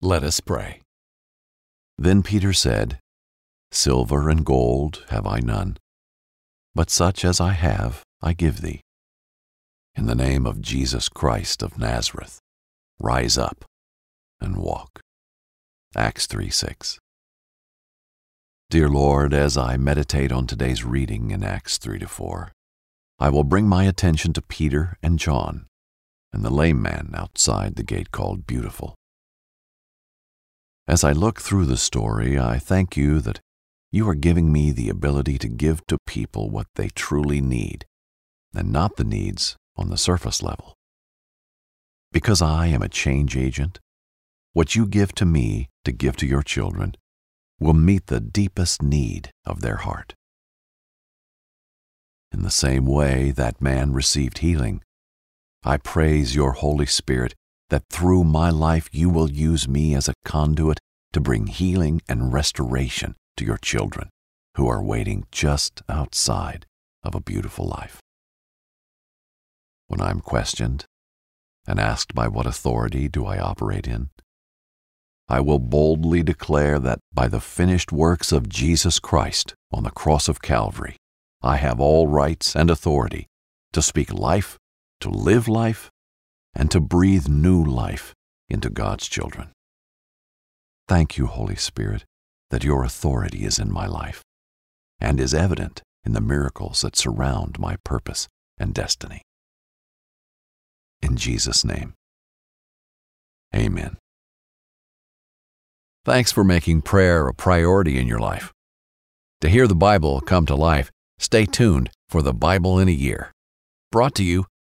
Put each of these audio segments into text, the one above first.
Let us pray. Then Peter said, Silver and gold have I none, but such as I have I give thee. In the name of Jesus Christ of Nazareth, rise up and walk. Acts 3 6. Dear Lord, as I meditate on today's reading in Acts 3 to 4, I will bring my attention to Peter and John and the lame man outside the gate called Beautiful. As I look through the story, I thank you that you are giving me the ability to give to people what they truly need, and not the needs on the surface level. Because I am a change agent, what you give to me to give to your children will meet the deepest need of their heart. In the same way that man received healing, I praise your Holy Spirit that through my life you will use me as a conduit to bring healing and restoration to your children who are waiting just outside of a beautiful life. When I'm questioned and asked by what authority do I operate in, I will boldly declare that by the finished works of Jesus Christ on the cross of Calvary, I have all rights and authority to speak life, to live life, and to breathe new life into God's children. Thank you, Holy Spirit, that your authority is in my life and is evident in the miracles that surround my purpose and destiny. In Jesus' name, amen. Thanks for making prayer a priority in your life. To hear the Bible come to life, stay tuned for the Bible in a Year. Brought to you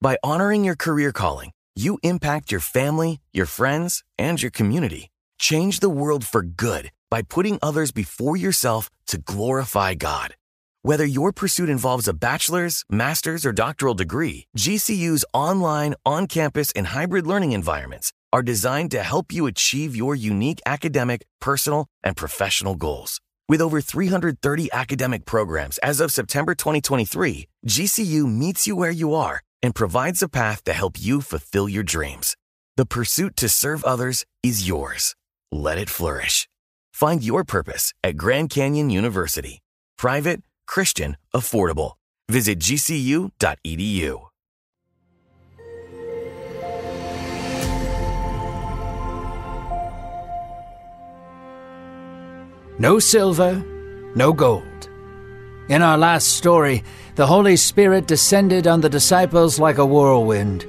By honoring your career calling, you impact your family, your friends, and your community. Change the world for good by putting others before yourself to glorify God. Whether your pursuit involves a bachelor's, master's, or doctoral degree, GCU's online, on campus, and hybrid learning environments are designed to help you achieve your unique academic, personal, and professional goals. With over 330 academic programs as of September 2023, GCU meets you where you are and provides a path to help you fulfill your dreams. The pursuit to serve others is yours. Let it flourish. Find your purpose at Grand Canyon University. Private, Christian, affordable. Visit gcu.edu. No silver, no gold. In our last story, the Holy Spirit descended on the disciples like a whirlwind.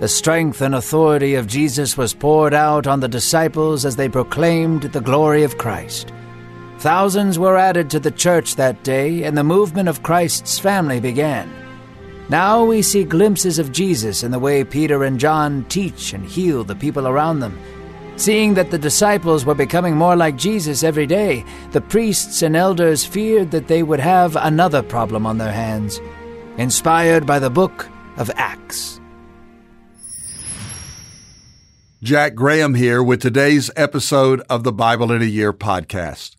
The strength and authority of Jesus was poured out on the disciples as they proclaimed the glory of Christ. Thousands were added to the church that day, and the movement of Christ's family began. Now we see glimpses of Jesus in the way Peter and John teach and heal the people around them. Seeing that the disciples were becoming more like Jesus every day, the priests and elders feared that they would have another problem on their hands. Inspired by the book of Acts. Jack Graham here with today's episode of the Bible in a Year podcast.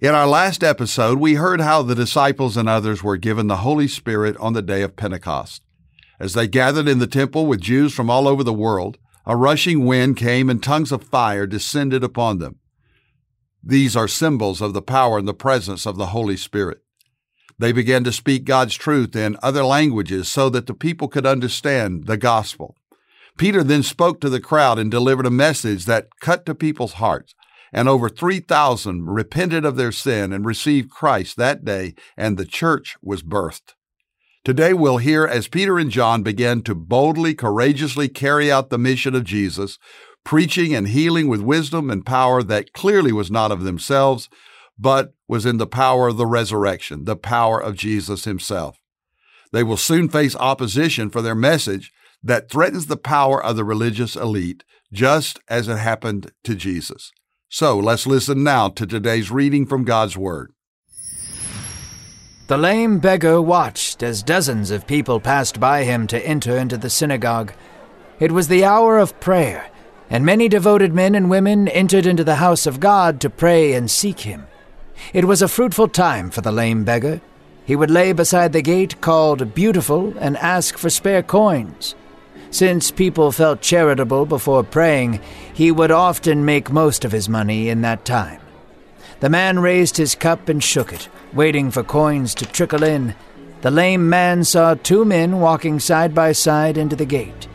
In our last episode, we heard how the disciples and others were given the Holy Spirit on the day of Pentecost. As they gathered in the temple with Jews from all over the world, a rushing wind came and tongues of fire descended upon them. These are symbols of the power and the presence of the Holy Spirit. They began to speak God's truth in other languages so that the people could understand the gospel. Peter then spoke to the crowd and delivered a message that cut to people's hearts, and over 3,000 repented of their sin and received Christ that day, and the church was birthed. Today we'll hear as Peter and John began to boldly, courageously carry out the mission of Jesus, preaching and healing with wisdom and power that clearly was not of themselves, but was in the power of the resurrection, the power of Jesus himself. They will soon face opposition for their message that threatens the power of the religious elite, just as it happened to Jesus. So let's listen now to today's reading from God's Word. The lame beggar watched as dozens of people passed by him to enter into the synagogue. It was the hour of prayer, and many devoted men and women entered into the house of God to pray and seek him. It was a fruitful time for the lame beggar. He would lay beside the gate called Beautiful and ask for spare coins. Since people felt charitable before praying, he would often make most of his money in that time. The man raised his cup and shook it, waiting for coins to trickle in. The lame man saw two men walking side by side into the gate.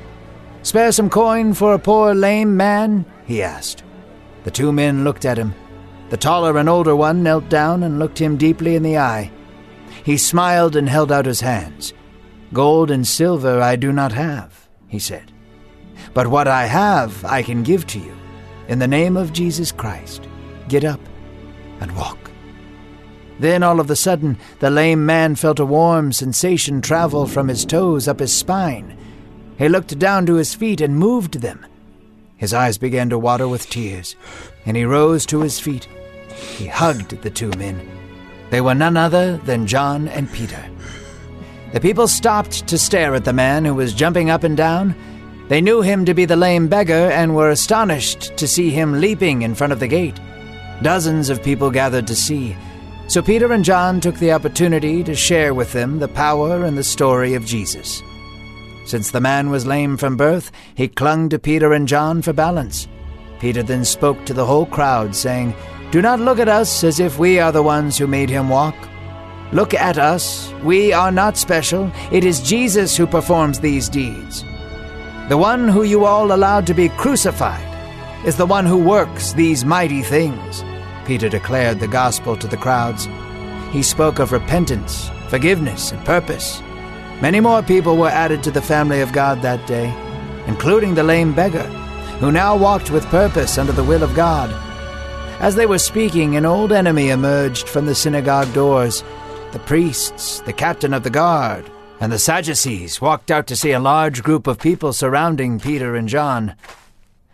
Spare some coin for a poor lame man? he asked. The two men looked at him. The taller and older one knelt down and looked him deeply in the eye. He smiled and held out his hands. Gold and silver I do not have, he said. But what I have I can give to you. In the name of Jesus Christ, get up and walk. Then all of a sudden, the lame man felt a warm sensation travel from his toes up his spine. He looked down to his feet and moved them. His eyes began to water with tears, and he rose to his feet. He hugged the two men. They were none other than John and Peter. The people stopped to stare at the man who was jumping up and down. They knew him to be the lame beggar and were astonished to see him leaping in front of the gate. Dozens of people gathered to see. So Peter and John took the opportunity to share with them the power and the story of Jesus. Since the man was lame from birth, he clung to Peter and John for balance. Peter then spoke to the whole crowd, saying, Do not look at us as if we are the ones who made him walk. Look at us. We are not special. It is Jesus who performs these deeds. The one who you all allowed to be crucified is the one who works these mighty things. Peter declared the gospel to the crowds. He spoke of repentance, forgiveness, and purpose. Many more people were added to the family of God that day, including the lame beggar, who now walked with purpose under the will of God. As they were speaking, an old enemy emerged from the synagogue doors. The priests, the captain of the guard, and the Sadducees walked out to see a large group of people surrounding Peter and John.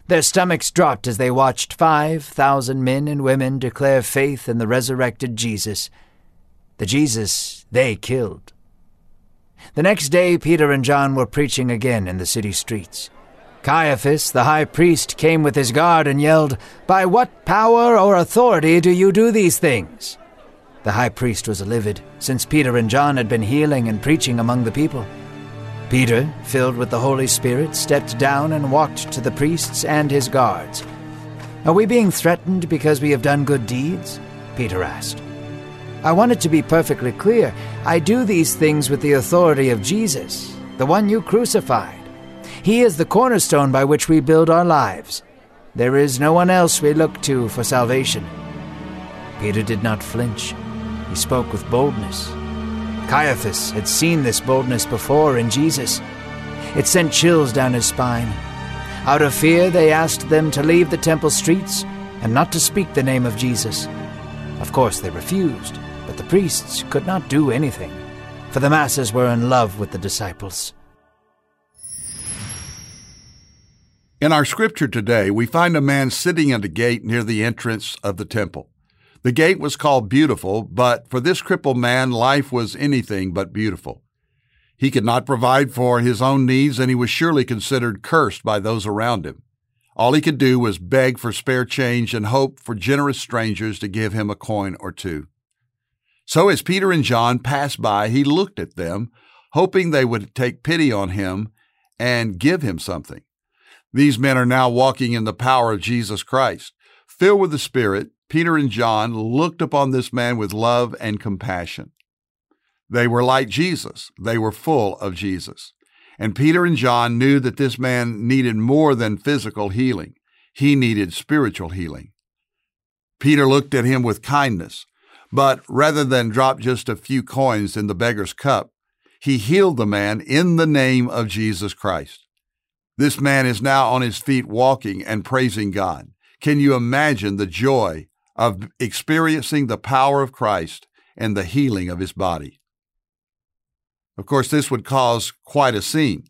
Their stomachs dropped as they watched 5,000 men and women declare faith in the resurrected Jesus, the Jesus they killed. The next day, Peter and John were preaching again in the city streets. Caiaphas, the high priest, came with his guard and yelled, By what power or authority do you do these things? The high priest was livid, since Peter and John had been healing and preaching among the people. Peter, filled with the Holy Spirit, stepped down and walked to the priests and his guards. Are we being threatened because we have done good deeds? Peter asked. I want it to be perfectly clear. I do these things with the authority of Jesus, the one you crucified. He is the cornerstone by which we build our lives. There is no one else we look to for salvation. Peter did not flinch. He spoke with boldness. Caiaphas had seen this boldness before in Jesus. It sent chills down his spine. Out of fear, they asked them to leave the temple streets and not to speak the name of Jesus. Of course, they refused, but the priests could not do anything, for the masses were in love with the disciples. In our scripture today, we find a man sitting at a gate near the entrance of the temple. The gate was called Beautiful, but for this crippled man, life was anything but beautiful. He could not provide for his own needs, and he was surely considered cursed by those around him. All he could do was beg for spare change and hope for generous strangers to give him a coin or two. So as Peter and John passed by, he looked at them, hoping they would take pity on him and give him something. These men are now walking in the power of Jesus Christ. Filled with the Spirit, Peter and John looked upon this man with love and compassion. They were like Jesus, they were full of Jesus. And Peter and John knew that this man needed more than physical healing, he needed spiritual healing. Peter looked at him with kindness, but rather than drop just a few coins in the beggar's cup, he healed the man in the name of Jesus Christ. This man is now on his feet walking and praising God. Can you imagine the joy of experiencing the power of Christ and the healing of his body. Of course, this would cause quite a scene.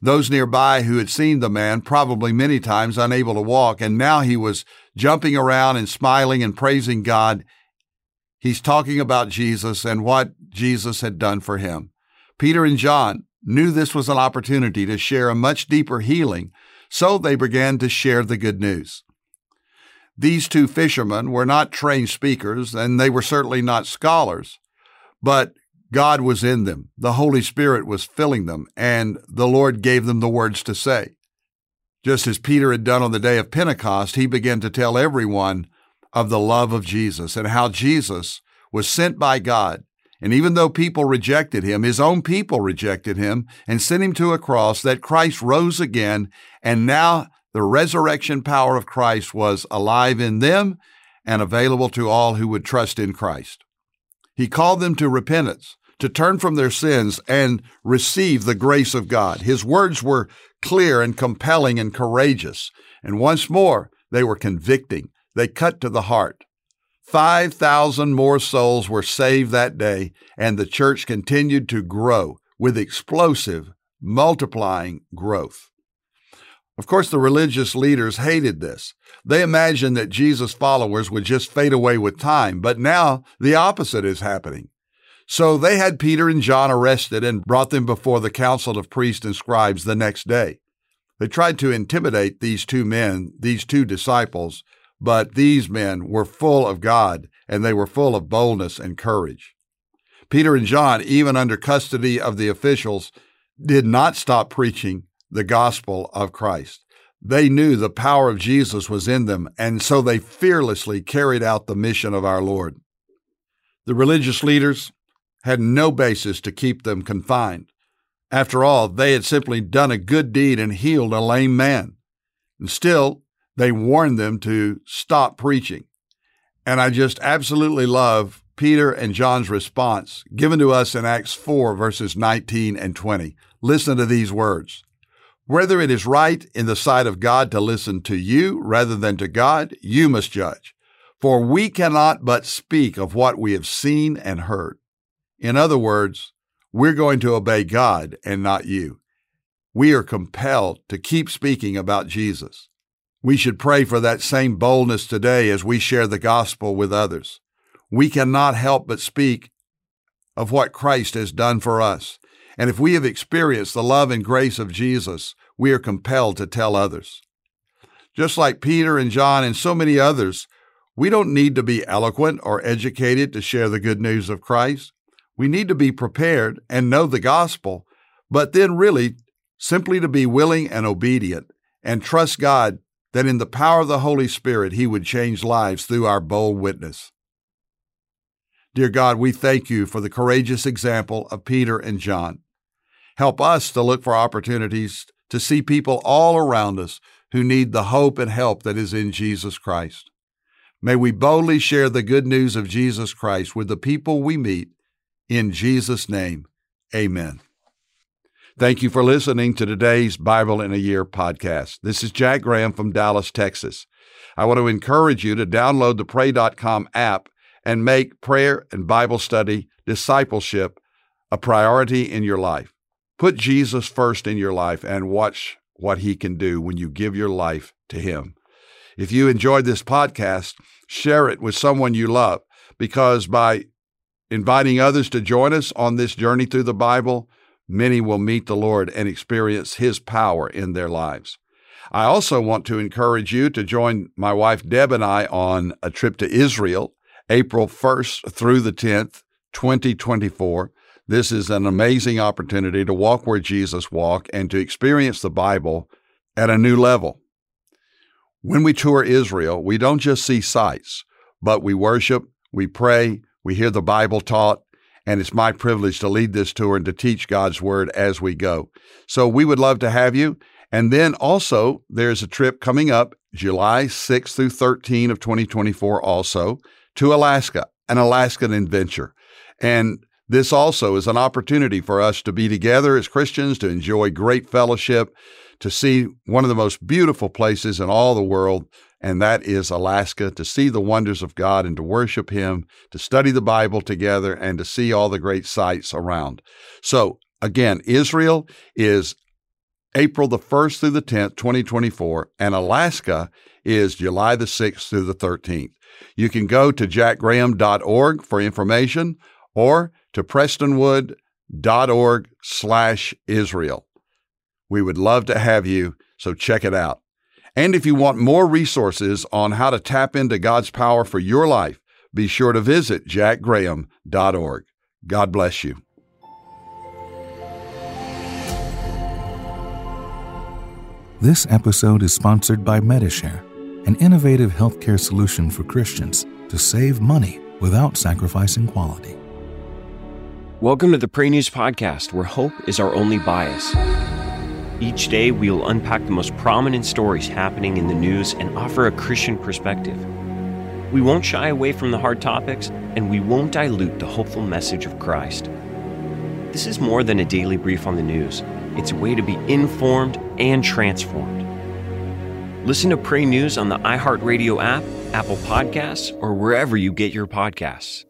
Those nearby who had seen the man, probably many times unable to walk, and now he was jumping around and smiling and praising God. He's talking about Jesus and what Jesus had done for him. Peter and John knew this was an opportunity to share a much deeper healing, so they began to share the good news. These two fishermen were not trained speakers, and they were certainly not scholars, but God was in them. The Holy Spirit was filling them, and the Lord gave them the words to say. Just as Peter had done on the day of Pentecost, he began to tell everyone of the love of Jesus and how Jesus was sent by God. And even though people rejected him, his own people rejected him and sent him to a cross, that Christ rose again. And now the resurrection power of Christ was alive in them and available to all who would trust in Christ. He called them to repentance to turn from their sins and receive the grace of God. His words were clear and compelling and courageous. And once more, they were convicting. They cut to the heart. 5,000 more souls were saved that day, and the church continued to grow with explosive, multiplying growth. Of course, the religious leaders hated this. They imagined that Jesus' followers would just fade away with time, but now the opposite is happening. So they had Peter and John arrested and brought them before the council of priests and scribes the next day. They tried to intimidate these two men, these two disciples, but these men were full of God and they were full of boldness and courage. Peter and John, even under custody of the officials, did not stop preaching the gospel of Christ. They knew the power of Jesus was in them, and so they fearlessly carried out the mission of our Lord. The religious leaders, had no basis to keep them confined. After all, they had simply done a good deed and healed a lame man. And still, they warned them to stop preaching. And I just absolutely love Peter and John's response given to us in Acts 4, verses 19 and 20. Listen to these words. Whether it is right in the sight of God to listen to you rather than to God, you must judge. For we cannot but speak of what we have seen and heard. In other words, we're going to obey God and not you. We are compelled to keep speaking about Jesus. We should pray for that same boldness today as we share the gospel with others. We cannot help but speak of what Christ has done for us. And if we have experienced the love and grace of Jesus, we are compelled to tell others. Just like Peter and John and so many others, we don't need to be eloquent or educated to share the good news of Christ. We need to be prepared and know the gospel, but then really simply to be willing and obedient and trust God that in the power of the Holy Spirit, He would change lives through our bold witness. Dear God, we thank you for the courageous example of Peter and John. Help us to look for opportunities to see people all around us who need the hope and help that is in Jesus Christ. May we boldly share the good news of Jesus Christ with the people we meet in Jesus' name, amen. Thank you for listening to today's Bible in a Year podcast. This is Jack Graham from Dallas, Texas. I want to encourage you to download the Pray.com app and make prayer and Bible study discipleship a priority in your life. Put Jesus first in your life and watch what he can do when you give your life to him. If you enjoyed this podcast, share it with someone you love because by inviting others to join us on this journey through the Bible, many will meet the Lord and experience His power in their lives. I also want to encourage you to join my wife Deb and I on a trip to Israel, April 1st through the 10th, 2024. This is an amazing opportunity to walk where Jesus walked and to experience the Bible at a new level. When we tour Israel, we don't just see sights, but we worship, we pray, we hear the Bible taught, and it's my privilege to lead this tour and to teach God's Word as we go. So we would love to have you. And then also, there's a trip coming up July 6th through 13 of 2024 also to Alaska, an Alaskan adventure. And this also is an opportunity for us to be together as Christians, to enjoy great fellowship, to see one of the most beautiful places in all the world, and that is Alaska, to see the wonders of God and to worship Him, to study the Bible together, and to see all the great sights around. So, again, Israel is April the 1st through the 10th, 2024, and Alaska is July the 6th through the 13th. You can go to jackgraham.org for information or to prestonwood.org slash Israel. We would love to have you, so check it out. And if you want more resources on how to tap into God's power for your life, be sure to visit jackgraham.org. God bless you. This episode is sponsored by Medishare, an innovative healthcare solution for Christians to save money without sacrificing quality. Welcome to the Pray News Podcast, where hope is our only bias. Each day, we will unpack the most prominent stories happening in the news and offer a Christian perspective. We won't shy away from the hard topics, and we won't dilute the hopeful message of Christ. This is more than a daily brief on the news, it's a way to be informed and transformed. Listen to Pray News on the iHeartRadio app, Apple Podcasts, or wherever you get your podcasts.